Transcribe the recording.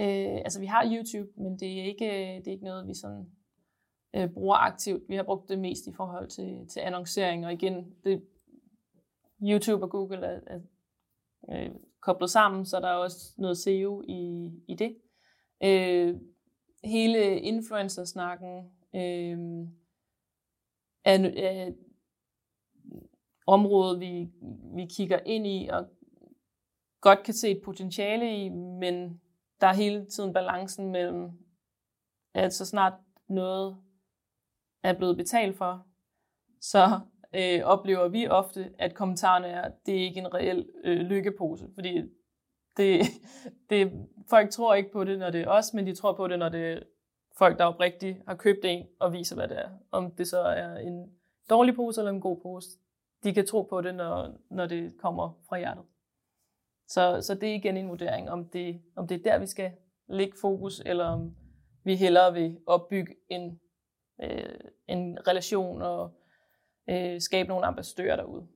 Øh, altså vi har YouTube, men det er ikke, øh, det er ikke noget, vi sådan øh, bruger aktivt. Vi har brugt det mest i forhold til, til annoncering, og igen, det, YouTube og Google er, er øh, koblet sammen, så der er også noget SEO i, i det. Øh, hele influencersnakken øh, er, er område, vi, vi kigger ind i og godt kan se et potentiale i, men der er hele tiden balancen mellem, at så snart noget er blevet betalt for, så øh, oplever vi ofte, at kommentarerne er, at det er ikke en reel øh, lykkepose, fordi det, det, folk tror ikke på det, når det er os, men de tror på det, når det er folk, der oprigtigt har købt en og viser, hvad det er. Om det så er en dårlig pose eller en god pose. De kan tro på det, når, når det kommer fra hjertet. Så, så det er igen en vurdering, om det, om det er der, vi skal lægge fokus, eller om vi hellere vil opbygge en, øh, en relation og øh, skabe nogle ambassadører derude.